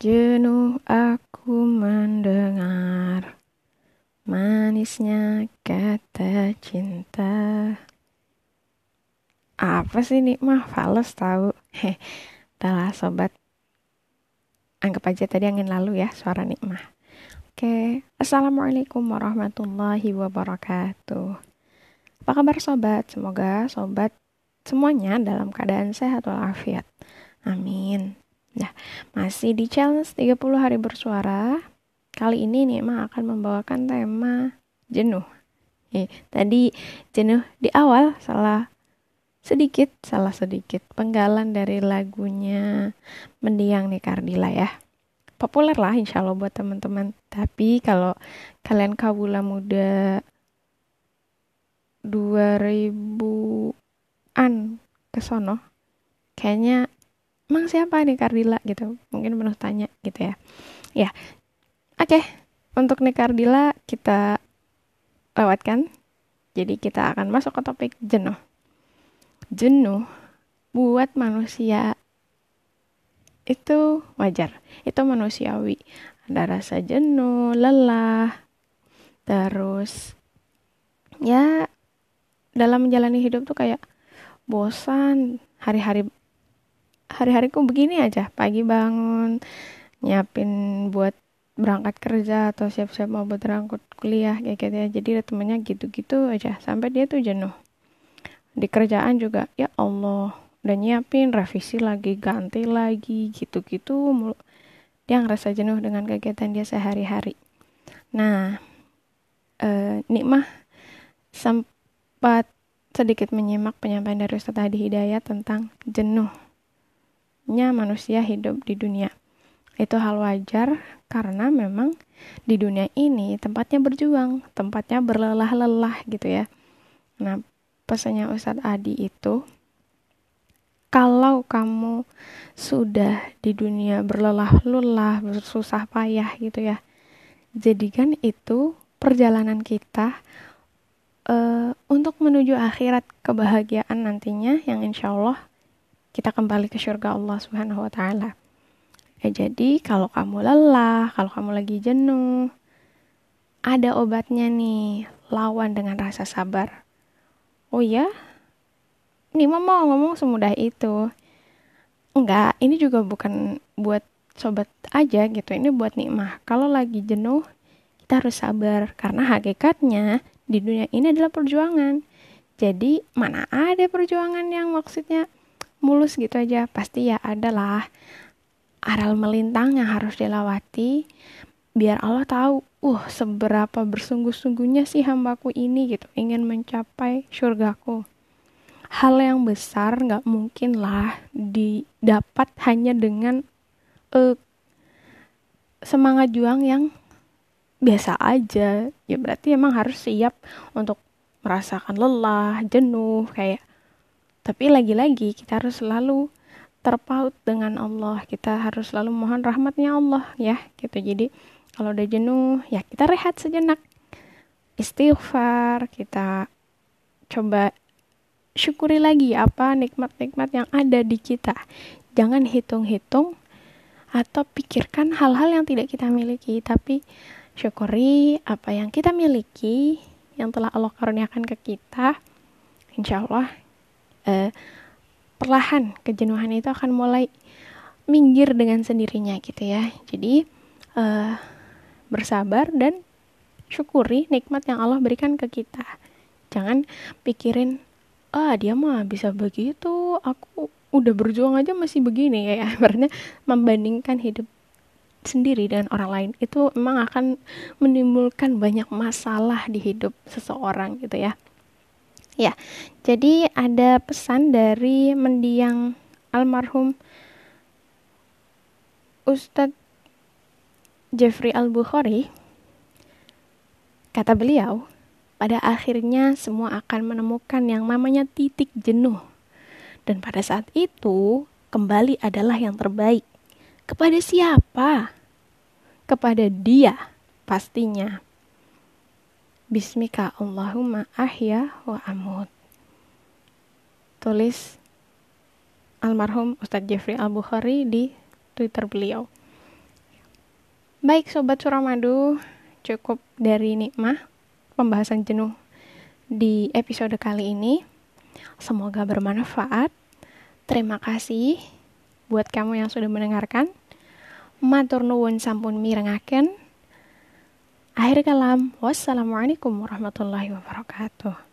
Jenuh aku mendengar manisnya kata cinta. Apa sih nikmah fales tahu? Heh, telah sobat. Anggap aja tadi angin lalu ya suara nikmah. Oke, assalamualaikum warahmatullahi wabarakatuh. Apa kabar sobat? Semoga sobat semuanya dalam keadaan sehat walafiat. Amin. Nah, masih di challenge 30 hari bersuara. Kali ini Nima akan membawakan tema jenuh. Eh, tadi jenuh di awal salah sedikit, salah sedikit penggalan dari lagunya Mendiang nih Kardila ya. Populer lah insya Allah buat teman-teman. Tapi kalau kalian kabula muda 2000-an ke sono, kayaknya emang siapa nih Kardila? gitu. Mungkin penuh tanya gitu ya. Ya. Oke. Okay. untuk nih Kardila kita lewatkan. Jadi kita akan masuk ke topik jenuh. Jenuh buat manusia itu wajar. Itu manusiawi. Ada rasa jenuh lelah terus ya dalam menjalani hidup tuh kayak bosan. Hari-hari hari-hariku begini aja. Pagi bangun nyiapin buat berangkat kerja atau siap-siap mau berangkat kuliah kayak gitu ya. Jadi ritmenya gitu-gitu aja. Sampai dia tuh jenuh. Di kerjaan juga ya Allah udah nyiapin revisi lagi ganti lagi gitu-gitu dia ngerasa jenuh dengan kegiatan dia sehari-hari. Nah eh, nikmah sempat sedikit menyimak penyampaian dari Ustaz Hadi Hidayat tentang jenuh nya manusia hidup di dunia. Itu hal wajar karena memang di dunia ini tempatnya berjuang, tempatnya berlelah-lelah gitu ya. Nah, pesannya Ustadz Adi itu kalau kamu sudah di dunia berlelah-lelah, bersusah payah gitu ya. Jadikan itu perjalanan kita uh, untuk menuju akhirat kebahagiaan nantinya yang insya Allah kita kembali ke surga Allah Subhanahu wa taala. Ya jadi kalau kamu lelah, kalau kamu lagi jenuh, ada obatnya nih, lawan dengan rasa sabar. Oh ya? Ini mau ngomong semudah itu. Enggak, ini juga bukan buat sobat aja gitu. Ini buat nikmah. Kalau lagi jenuh, kita harus sabar karena hakikatnya di dunia ini adalah perjuangan. Jadi mana ada perjuangan yang maksudnya mulus gitu aja. Pasti ya adalah aral melintang yang harus dilewati biar Allah tahu uh seberapa bersungguh-sungguhnya sih hambaku ini gitu. Ingin mencapai surgaku. Hal yang besar nggak mungkin lah didapat hanya dengan uh, semangat juang yang biasa aja. Ya berarti emang harus siap untuk merasakan lelah jenuh kayak tapi lagi-lagi kita harus selalu terpaut dengan Allah. Kita harus selalu mohon rahmatnya Allah ya gitu. Jadi kalau udah jenuh ya kita rehat sejenak. Istighfar, kita coba syukuri lagi apa nikmat-nikmat yang ada di kita. Jangan hitung-hitung atau pikirkan hal-hal yang tidak kita miliki, tapi syukuri apa yang kita miliki yang telah Allah karuniakan ke kita. Insya Allah uh, perlahan kejenuhan itu akan mulai minggir dengan sendirinya gitu ya. Jadi uh, bersabar dan syukuri nikmat yang Allah berikan ke kita. Jangan pikirin ah dia mah bisa begitu aku udah berjuang aja masih begini. Ya karena membandingkan hidup sendiri dengan orang lain itu memang akan menimbulkan banyak masalah di hidup seseorang gitu ya Ya, jadi ada pesan dari mendiang almarhum Ustadz Jeffrey Al-Bukhari. Kata beliau, pada akhirnya semua akan menemukan yang namanya titik jenuh. Dan pada saat itu, kembali adalah yang terbaik. Kepada siapa? Kepada dia, pastinya. Bismika Allahumma ahya wa amut. Tulis almarhum Ustadz Jeffrey Al-Bukhari di Twitter beliau. Baik sobat Suramadu, cukup dari Nikmah pembahasan jenuh di episode kali ini. Semoga bermanfaat. Terima kasih buat kamu yang sudah mendengarkan. Matur nuwun sampun mirengaken. Akhir kalam, wassalamualaikum warahmatullahi wabarakatuh.